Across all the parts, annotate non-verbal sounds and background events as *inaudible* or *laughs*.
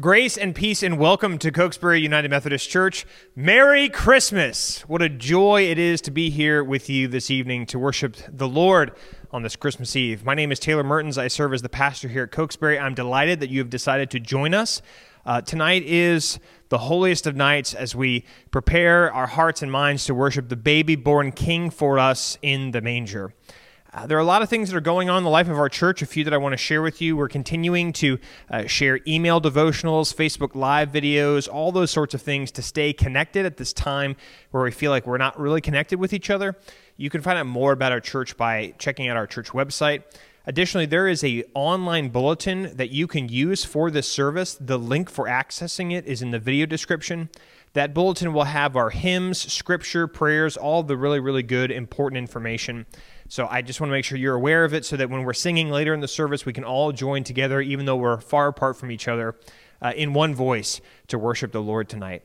Grace and peace and welcome to Cokesbury United Methodist Church. Merry Christmas! What a joy it is to be here with you this evening to worship the Lord on this Christmas Eve. My name is Taylor Mertens. I serve as the pastor here at Cokesbury. I'm delighted that you have decided to join us. Uh, tonight is the holiest of nights as we prepare our hearts and minds to worship the baby born King for us in the manger. Uh, there are a lot of things that are going on in the life of our church, a few that I want to share with you. We're continuing to uh, share email devotionals, Facebook Live videos, all those sorts of things to stay connected at this time where we feel like we're not really connected with each other. You can find out more about our church by checking out our church website. Additionally, there is a online bulletin that you can use for this service. The link for accessing it is in the video description. That bulletin will have our hymns, scripture, prayers, all the really, really good, important information. So I just want to make sure you're aware of it so that when we're singing later in the service, we can all join together, even though we're far apart from each other, uh, in one voice to worship the Lord tonight.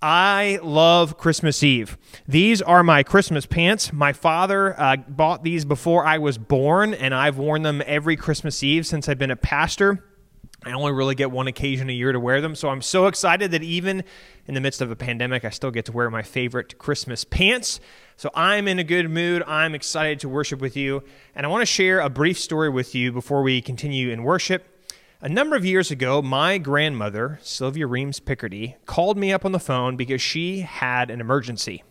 I love Christmas Eve. These are my Christmas pants. My father uh, bought these before I was born, and I've worn them every Christmas Eve since I've been a pastor. I only really get one occasion a year to wear them, so I'm so excited that even in the midst of a pandemic, I still get to wear my favorite Christmas pants. So I'm in a good mood. I'm excited to worship with you. And I want to share a brief story with you before we continue in worship. A number of years ago, my grandmother, Sylvia Reams Piccardy, called me up on the phone because she had an emergency.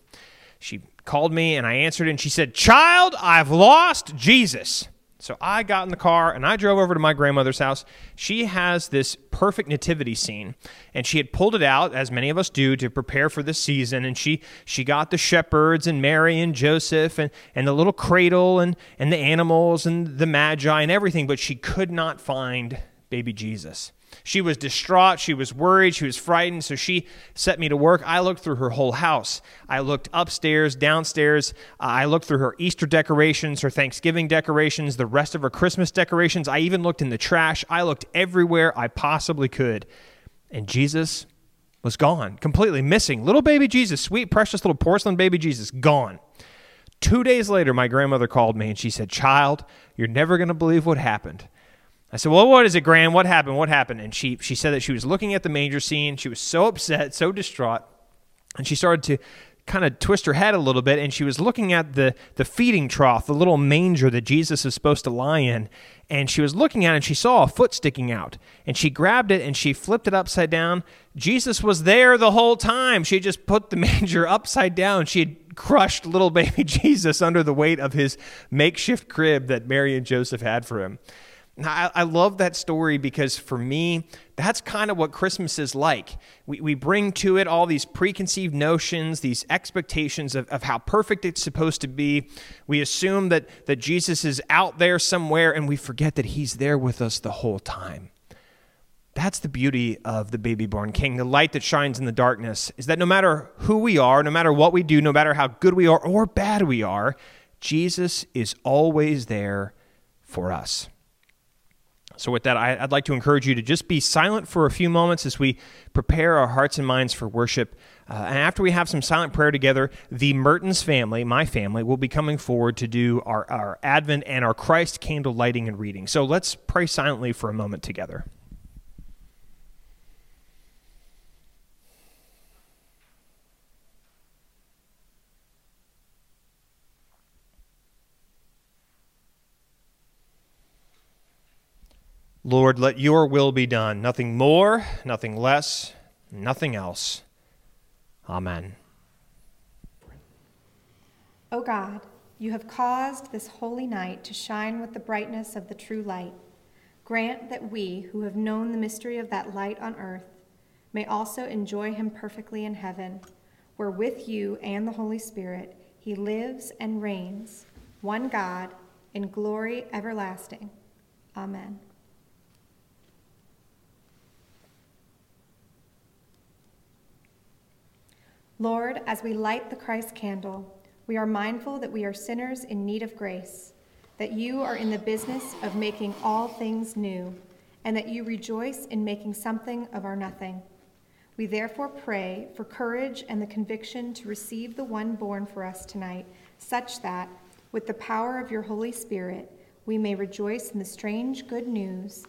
She called me and I answered and she said, Child, I've lost Jesus. So I got in the car and I drove over to my grandmother's house. She has this perfect nativity scene, and she had pulled it out, as many of us do, to prepare for the season. And she she got the shepherds and Mary and Joseph and, and the little cradle and, and the animals and the magi and everything, but she could not find baby Jesus. She was distraught. She was worried. She was frightened. So she set me to work. I looked through her whole house. I looked upstairs, downstairs. Uh, I looked through her Easter decorations, her Thanksgiving decorations, the rest of her Christmas decorations. I even looked in the trash. I looked everywhere I possibly could. And Jesus was gone, completely missing. Little baby Jesus, sweet, precious little porcelain baby Jesus, gone. Two days later, my grandmother called me and she said, Child, you're never going to believe what happened. I said, "Well, what is it, Gran? What happened? What happened?" And she she said that she was looking at the manger scene. She was so upset, so distraught, and she started to kind of twist her head a little bit, and she was looking at the the feeding trough, the little manger that Jesus is supposed to lie in, and she was looking at it, and she saw a foot sticking out, and she grabbed it and she flipped it upside down. Jesus was there the whole time. She just put the *laughs* manger upside down. She had crushed little baby *laughs* Jesus under the weight of his makeshift crib that Mary and Joseph had for him. I, I, love that story because for me, that's kind of what Christmas is like. We, we bring to it all these preconceived notions, these expectations of, of how perfect it's supposed to be. We assume that, that Jesus is out there somewhere, and we forget that he's there with us the whole time. That's the beauty of the baby born king. The light that shines in the darkness is that no matter who we are, no matter what we do, no matter how good we are or bad we are, Jesus is always there for us. So, with that, I'd like to encourage you to just be silent for a few moments as we prepare our hearts and minds for worship. Uh, and after we have some silent prayer together, the Mertens family, my family, will be coming forward to do our, our Advent and our Christ candle lighting and reading. So, let's pray silently for a moment together. Lord, let your will be done. Nothing more, nothing less, nothing else. Amen. O God, you have caused this holy night to shine with the brightness of the true light. Grant that we, who have known the mystery of that light on earth, may also enjoy him perfectly in heaven, where with you and the Holy Spirit he lives and reigns, one God, in glory everlasting. Amen. Lord, as we light the Christ candle, we are mindful that we are sinners in need of grace, that you are in the business of making all things new, and that you rejoice in making something of our nothing. We therefore pray for courage and the conviction to receive the one born for us tonight, such that, with the power of your Holy Spirit, we may rejoice in the strange good news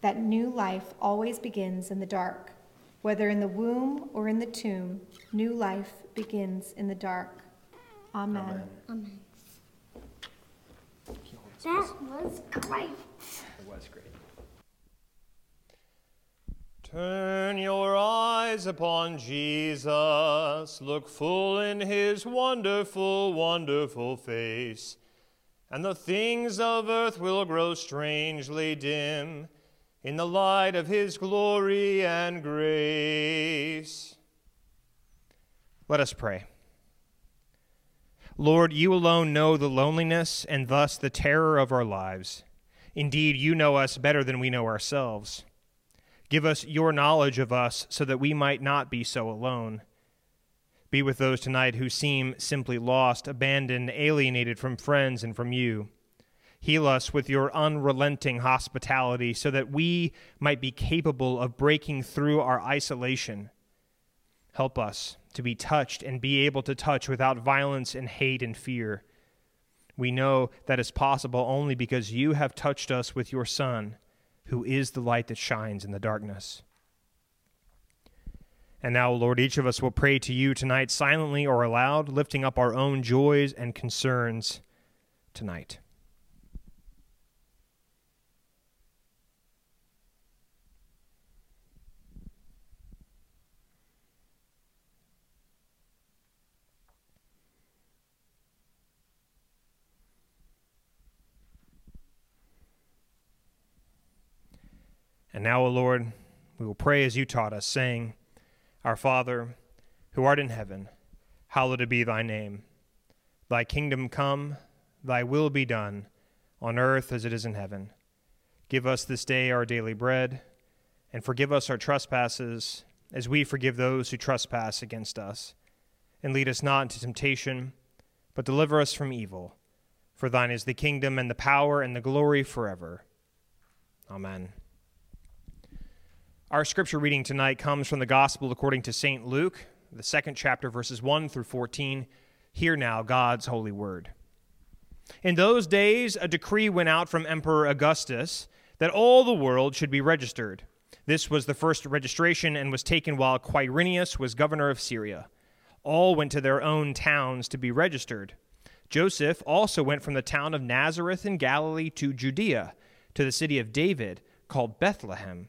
that new life always begins in the dark. Whether in the womb or in the tomb, new life begins in the dark. Amen. Amen. That was great. It was great. Turn your eyes upon Jesus. Look full in his wonderful, wonderful face. And the things of earth will grow strangely dim in the light of his glory and grace. Let us pray. Lord, you alone know the loneliness and thus the terror of our lives. Indeed, you know us better than we know ourselves. Give us your knowledge of us so that we might not be so alone. Be with those tonight who seem simply lost, abandoned, alienated from friends and from you. Heal us with your unrelenting hospitality so that we might be capable of breaking through our isolation. Help us to be touched and be able to touch without violence and hate and fear. We know that is possible only because you have touched us with your Son, who is the light that shines in the darkness. And now, Lord, each of us will pray to you tonight silently or aloud, lifting up our own joys and concerns tonight. And now, O Lord, we will pray as you taught us, saying, Our Father, who art in heaven, hallowed be thy name. Thy kingdom come, thy will be done, on earth as it is in heaven. Give us this day our daily bread, and forgive us our trespasses, as we forgive those who trespass against us. And lead us not into temptation, but deliver us from evil. For thine is the kingdom, and the power, and the glory forever. Amen. Our scripture reading tonight comes from the Gospel according to St. Luke, the second chapter, verses 1 through 14. Hear now God's holy word. In those days, a decree went out from Emperor Augustus that all the world should be registered. This was the first registration and was taken while Quirinius was governor of Syria. All went to their own towns to be registered. Joseph also went from the town of Nazareth in Galilee to Judea, to the city of David, called Bethlehem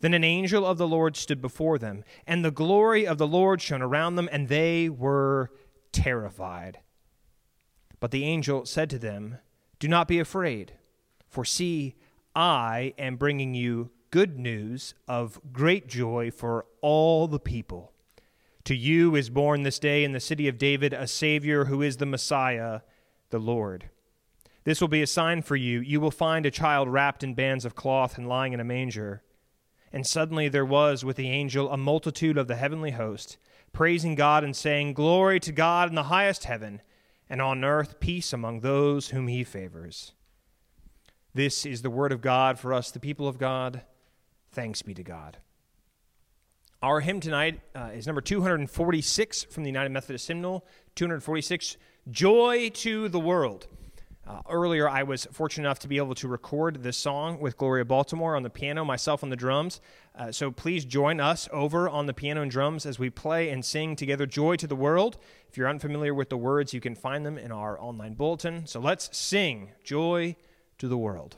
Then an angel of the Lord stood before them, and the glory of the Lord shone around them, and they were terrified. But the angel said to them, Do not be afraid, for see, I am bringing you good news of great joy for all the people. To you is born this day in the city of David a Savior who is the Messiah, the Lord. This will be a sign for you. You will find a child wrapped in bands of cloth and lying in a manger. And suddenly there was with the angel a multitude of the heavenly host, praising God and saying, Glory to God in the highest heaven, and on earth peace among those whom he favors. This is the word of God for us, the people of God. Thanks be to God. Our hymn tonight uh, is number 246 from the United Methodist Hymnal 246 Joy to the World. Uh, earlier, I was fortunate enough to be able to record this song with Gloria Baltimore on the piano, myself on the drums. Uh, so please join us over on the piano and drums as we play and sing together Joy to the World. If you're unfamiliar with the words, you can find them in our online bulletin. So let's sing Joy to the world.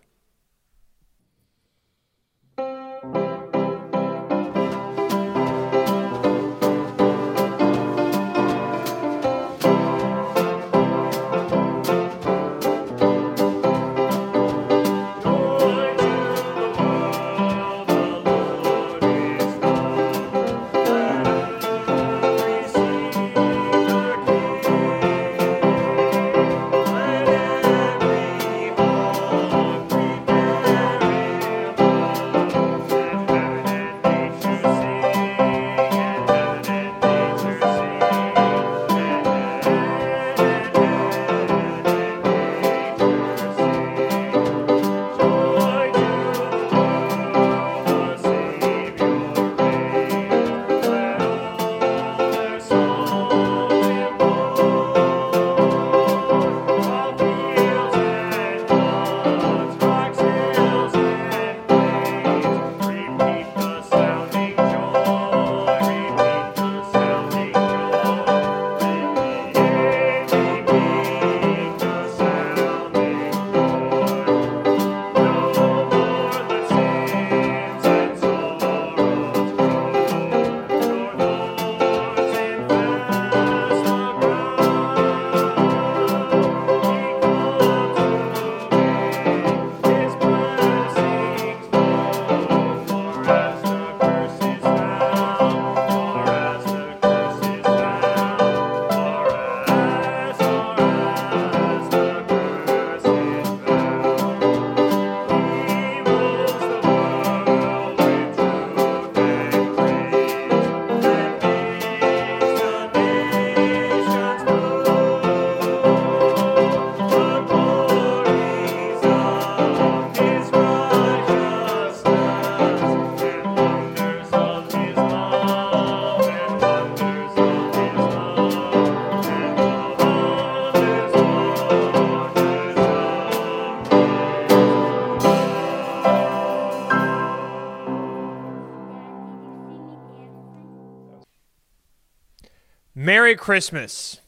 Christmas.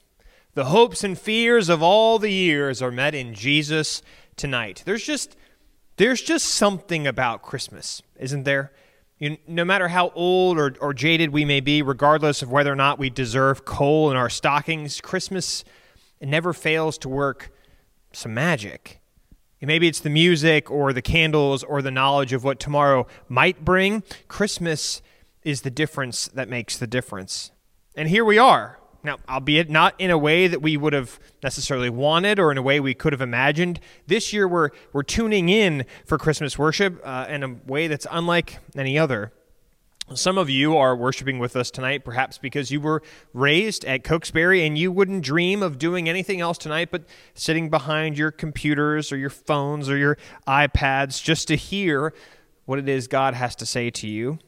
The hopes and fears of all the years are met in Jesus tonight. There's just there's just something about Christmas, isn't there? You, no matter how old or, or jaded we may be, regardless of whether or not we deserve coal in our stockings, Christmas it never fails to work some magic. Maybe it's the music or the candles or the knowledge of what tomorrow might bring. Christmas is the difference that makes the difference. And here we are. Now, albeit not in a way that we would have necessarily wanted or in a way we could have imagined, this year we're, we're tuning in for Christmas worship uh, in a way that's unlike any other. Some of you are worshiping with us tonight, perhaps because you were raised at Cokesbury and you wouldn't dream of doing anything else tonight but sitting behind your computers or your phones or your iPads just to hear what it is God has to say to you.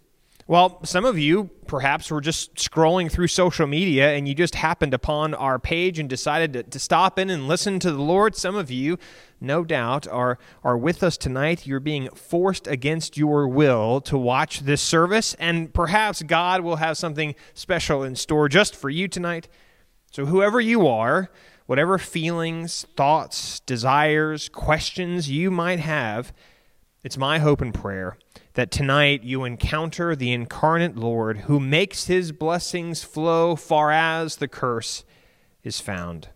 Well, some of you perhaps were just scrolling through social media and you just happened upon our page and decided to, to, stop in and listen to the Lord. Some of you, no doubt, are, are with us tonight. You're being forced against your will to watch this service, and perhaps God will have something special in store just for you tonight. So, whoever you are, whatever feelings, thoughts, desires, questions you might have, it's my hope and prayer that tonight you encounter the incarnate Lord who makes his blessings flow far as the curse is found.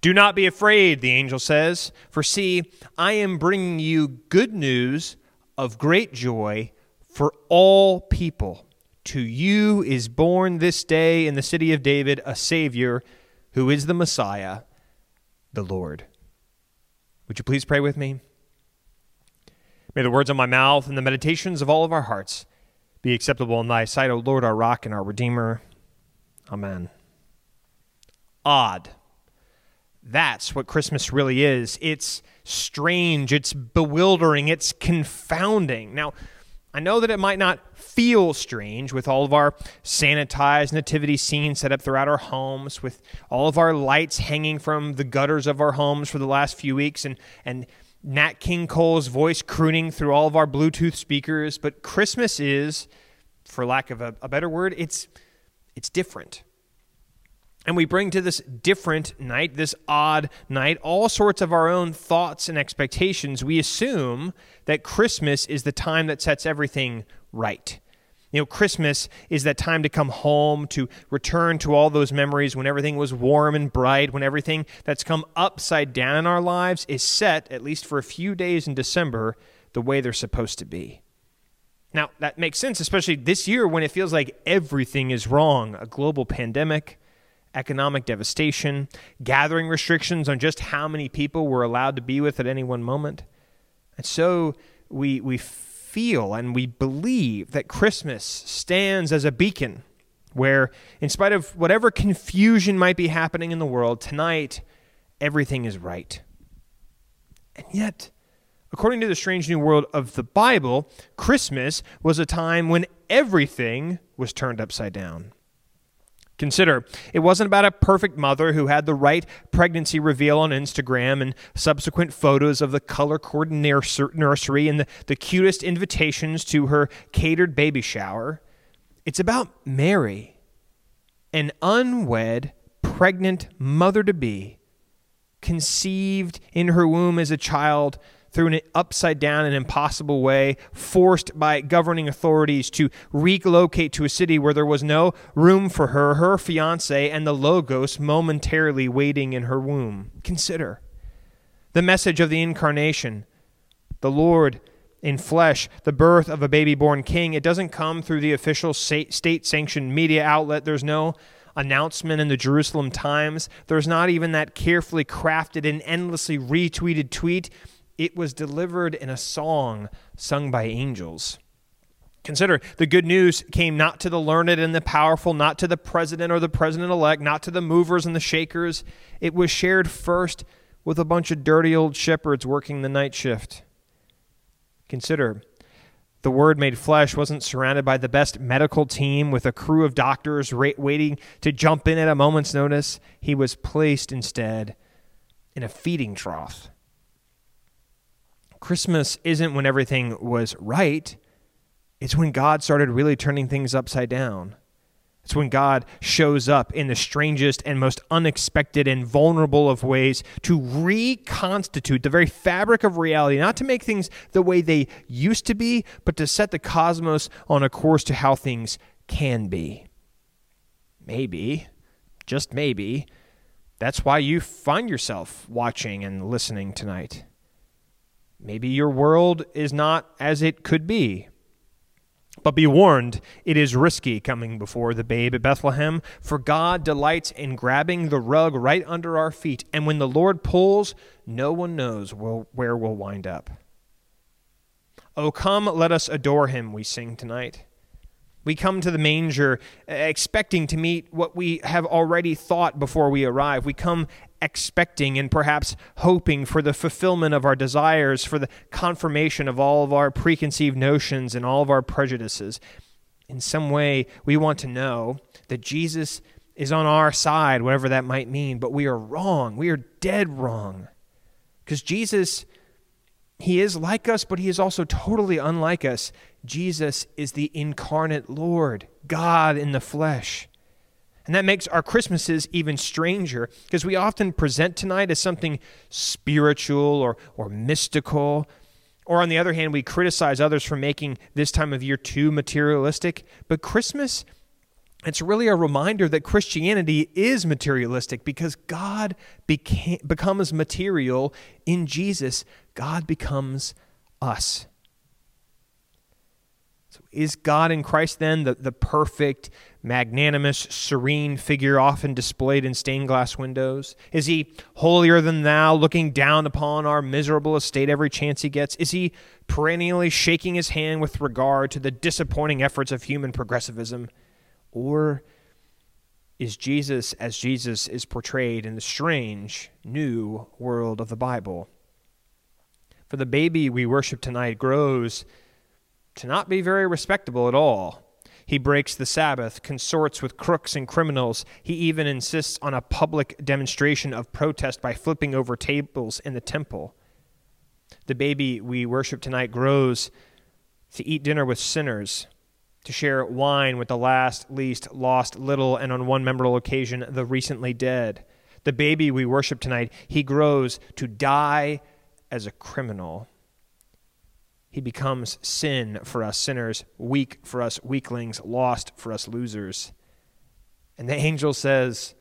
Do not be afraid, the angel says, for see, I am bringing you good news of great joy for all people. To you is born this day in the city of David a Savior who is the Messiah, the Lord. Would you please pray with me? May the words of my mouth and the meditations of all of our hearts be acceptable in thy sight, O Lord, our rock and our redeemer. Amen. Odd. That's what Christmas really is. It's strange, it's bewildering, it's confounding. Now, I know that it might not feel strange with all of our sanitized nativity scenes set up throughout our homes, with all of our lights hanging from the gutters of our homes for the last few weeks, and, and Nat King Cole's voice crooning through all of our Bluetooth speakers, but Christmas is, for lack of a, a, better word, it's it's different. And we bring to this different night, this odd night, all sorts of our own thoughts and expectations. We assume that Christmas is the time that sets everything right. You know, Christmas is that time to come home, to return to all those memories when everything was warm and bright, when everything that's come upside down in our lives is set, at least for a few days in December, the way they're supposed to be. Now, that makes sense, especially this year when it feels like everything is wrong a global pandemic, economic devastation, gathering restrictions on just how many people we're allowed to be with at any one moment. And so we, we feel and we believe that Christmas stands as a beacon where, in spite of whatever confusion might be happening in the world, tonight everything is right. And yet, according to the strange new world of the Bible, Christmas was a time when everything was turned upside down. Consider, it wasn't about a perfect mother who had the right pregnancy reveal on Instagram and subsequent photos of the color coordinated nursery and the, the cutest invitations to her catered baby shower. It's about Mary, an unwed, pregnant mother to be, conceived in her womb as a child through an upside down and impossible way, forced by governing authorities to relocate to a city where there was no room for her, her fiance, and the Logos momentarily waiting in her womb. Consider the message of the incarnation, the Lord in flesh, the birth of a baby born king. It doesn't come through the official state sanctioned media outlet. There's no announcement in the Jerusalem Times. There's not even that carefully crafted and endlessly retweeted tweet. It was delivered in a song sung by angels. Consider the good news came not to the learned and the powerful, not to the president or the president elect, not to the movers and the shakers. It was shared first with a bunch of dirty old shepherds working the night shift. Consider the Word made flesh wasn't surrounded by the best medical team with a crew of doctors waiting to jump in at a moment's notice. He was placed instead in a feeding trough Christmas isn't when everything was right, it's when God started really turning things upside down. It's when God shows up in the strangest and most unexpected and vulnerable of ways to reconstitute the very fabric of reality, not to make things the way they used to be, but to set the cosmos on a course to how things can be. Maybe, just maybe, that's why you find yourself watching and listening tonight. Maybe your world is not as it could be. But be warned, it is risky coming before the babe at Bethlehem, for God delights in grabbing the rug right under our feet, and when the Lord pulls, no one knows where we'll wind up. Oh, come, let us adore him, we sing tonight. We come to the manger expecting to meet what we have already thought before we arrive. We come expecting and perhaps hoping for the fulfillment of our desires, for the confirmation of all of our preconceived notions and all of our prejudices. In some way, we want to know that Jesus is on our side, whatever that might mean, but we are wrong. We are dead wrong. Because Jesus, He is like us, but He is also totally unlike us. Jesus is the incarnate Lord, God in the flesh. And that makes our Christmases even stranger because we often present tonight as something spiritual or, or mystical. Or on the other hand, we criticize others for making this time of year too materialistic. But Christmas, it's really a reminder that Christianity is materialistic because God became, becomes material in Jesus. God becomes us. So is God in Christ then the, the perfect, magnanimous, serene figure often displayed in stained glass windows? Is he holier than thou, looking down upon our miserable estate every chance he gets? Is he perennially shaking his hand with regard to the disappointing efforts of human progressivism? Or is Jesus as Jesus is portrayed in the strange, new world of the Bible? For the baby we worship tonight grows to not be very respectable at all. He breaks the Sabbath, consorts with crooks and criminals. He even insists on a public demonstration of protest by flipping over tables in the temple. The baby we worship tonight grows to eat dinner with sinners, to share wine with the last, least, lost, little, and on one memorable occasion, the recently dead. The baby we worship tonight, he grows to die as a criminal he becomes sin for us sinners, weak for us weaklings, lost for us losers. And the angel says,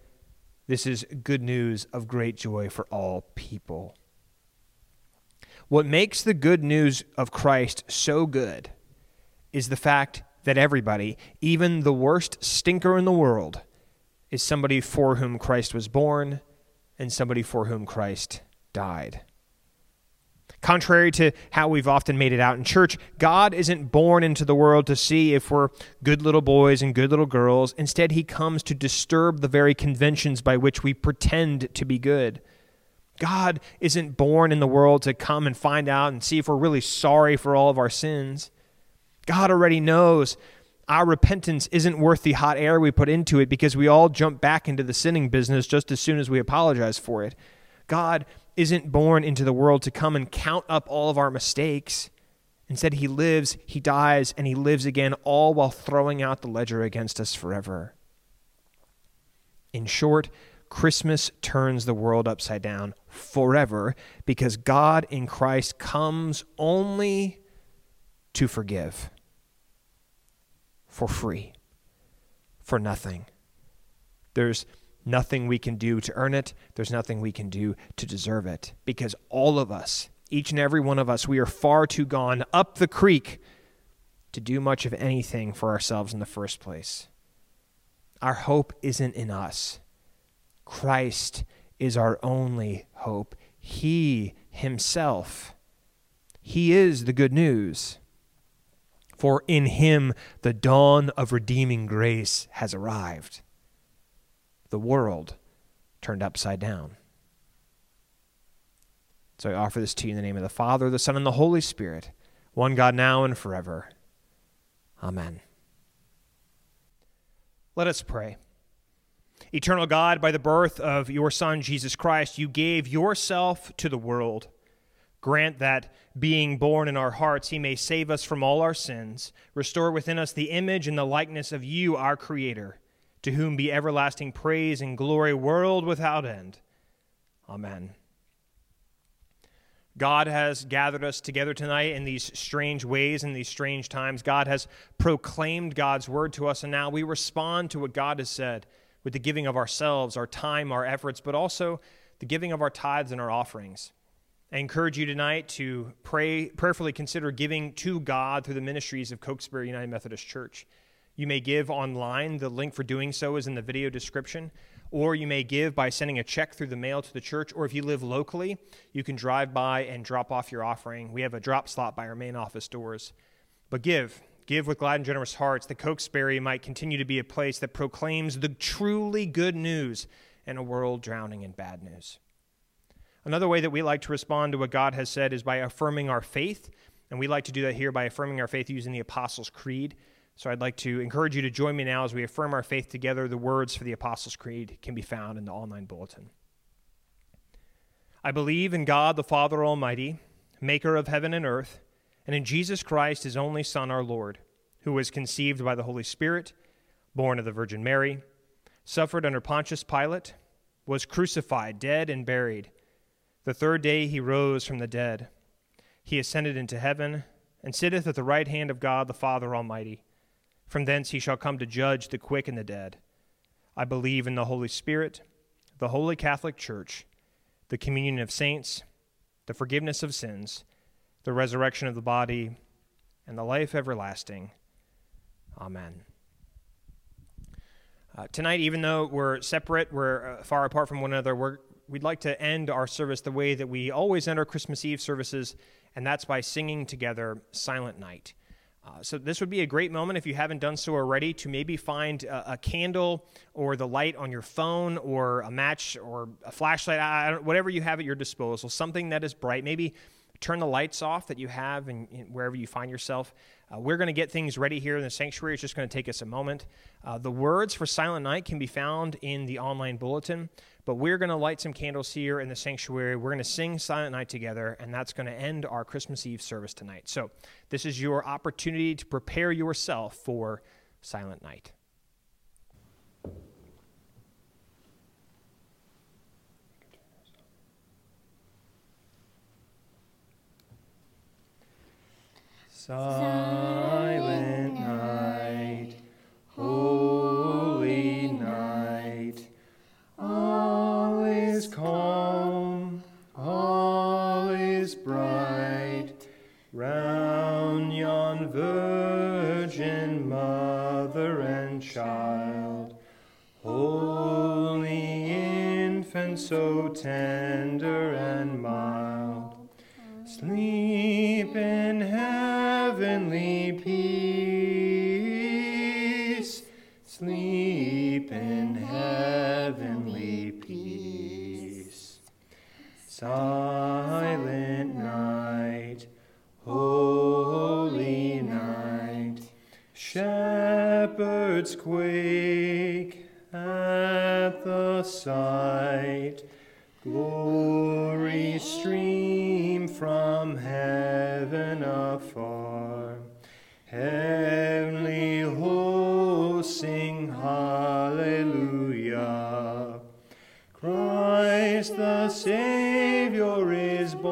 This is good news of great joy for all people. What makes the good news of Christ so good is the fact that everybody, even the worst stinker in the world, is somebody for whom Christ was born and somebody for whom Christ died. Contrary to how we've often made it out in church, God isn't born into the world to see if we're good little boys and good little girls. Instead, he comes to disturb the very conventions by which we pretend to be good. God isn't born in the world to come and find out and see if we're really sorry for all of our sins. God already knows our repentance isn't worth the hot air we put into it because we all jump back into the sinning business just as soon as we apologize for it. God isn't born into the world to come and count up all of our mistakes. Instead, he lives, he dies, and he lives again, all while throwing out the ledger against us forever. In short, Christmas turns the world upside down forever because God in Christ comes only to forgive for free, for nothing. There's nothing we can do to earn it. There's nothing we can do to deserve it. Because all of us, each and every one of us, we are far too gone up the creek to do much of anything for ourselves in the first place. Our hope isn't in us. Christ is our only hope. He Himself. He is the good news. For in Him the dawn of redeeming grace has arrived the world turned upside down. So I offer this to you in the name of the Father, the Son, and the Holy Spirit, one God now and forever. Amen. Let us pray. Eternal God, by the birth of your Son, Jesus Christ, you gave yourself to the world. Grant that, being born in our hearts, he may save us from all our sins, restore within us the image and the likeness of you, our Creator to whom be everlasting praise and glory, world without end. Amen. God has gathered us together tonight in these strange ways, in these strange times. God has proclaimed God's word to us, and now we respond to what God has said with the giving of ourselves, our time, our efforts, but also the giving of our tithes and our offerings. I encourage you tonight to pray, prayerfully consider giving to God through the ministries of Cokesbury United Methodist Church. You may give online. The link for doing so is in the video description. Or you may give by sending a check through the mail to the church. Or if you live locally, you can drive by and drop off your offering. We have a drop slot by our main office doors. But give. Give with glad and generous hearts that Cokesbury might continue to be a place that proclaims the truly good news in a world drowning in bad news. Another way that we like to respond to what God has said is by affirming our faith, and we like to do that here by affirming our faith using the Apostles' Creed. So I'd like to encourage you to join me now as we affirm our faith together. The words for the Apostles' Creed can be found in the online bulletin. I believe in God the Father Almighty, maker of heaven and earth, and in Jesus Christ, his only Son, our Lord, who was conceived by the Holy Spirit, born of the Virgin Mary, suffered under Pontius Pilate, was crucified, dead, and buried. The third day he rose from the dead. He ascended into heaven, and sitteth at the right hand of God the Father Almighty. From thence he shall come to judge the quick and the dead. I believe in the Holy Spirit, the holy Catholic Church, the communion of saints, the forgiveness of sins, the resurrection of the body, and the life everlasting. Amen. Uh, tonight, even though we're separate, we're uh, far apart from one another, we're, we'd like to end our service the way that we always end our Christmas Eve services, and that's by singing together Silent Night. Uh, so, this would be a great moment if you haven't done so already to maybe find a, a candle or the light on your phone or a match or a flashlight, whatever you have at your disposal, something that is bright. Maybe turn the lights off that you have and, in wherever you find yourself. Uh, we're going to get things ready here in the sanctuary. It's just going to take us a moment. Uh, the words for Silent Night can be found in the online bulletin, but we're going to light some candles here in the sanctuary. We're going to sing Silent Night together, and that's going to end our Christmas Eve service tonight. So, this is your opportunity to prepare yourself for Silent Night. Silent night, holy night, all is calm, all is bright, round yon virgin mother and child, holy infant so tender and mild, sleep Sleep in heavenly peace. Silent night, holy night, shepherds quake at the sight. Glory stream Savior is born.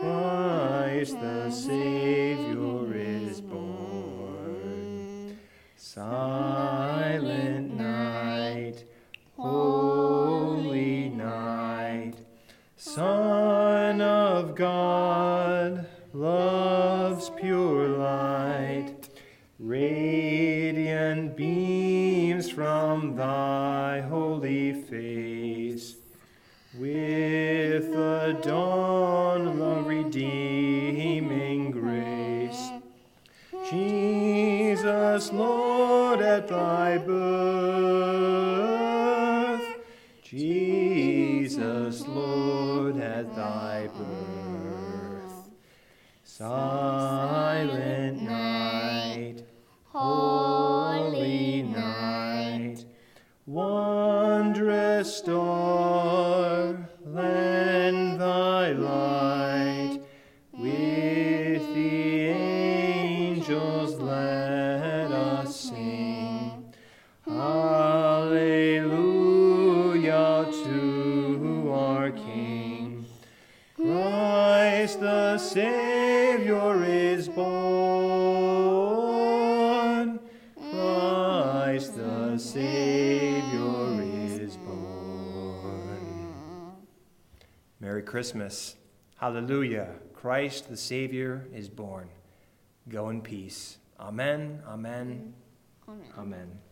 Christ the Savior is born. Silent night, holy night, Son of God, love's pure light, radiant beams from thy holy face. With the dawn of redeeming grace, Jesus, Lord, at thy birth, Christmas. Hallelujah. Christ the Savior is born. Go in peace. Amen. Amen. Amen. Amen.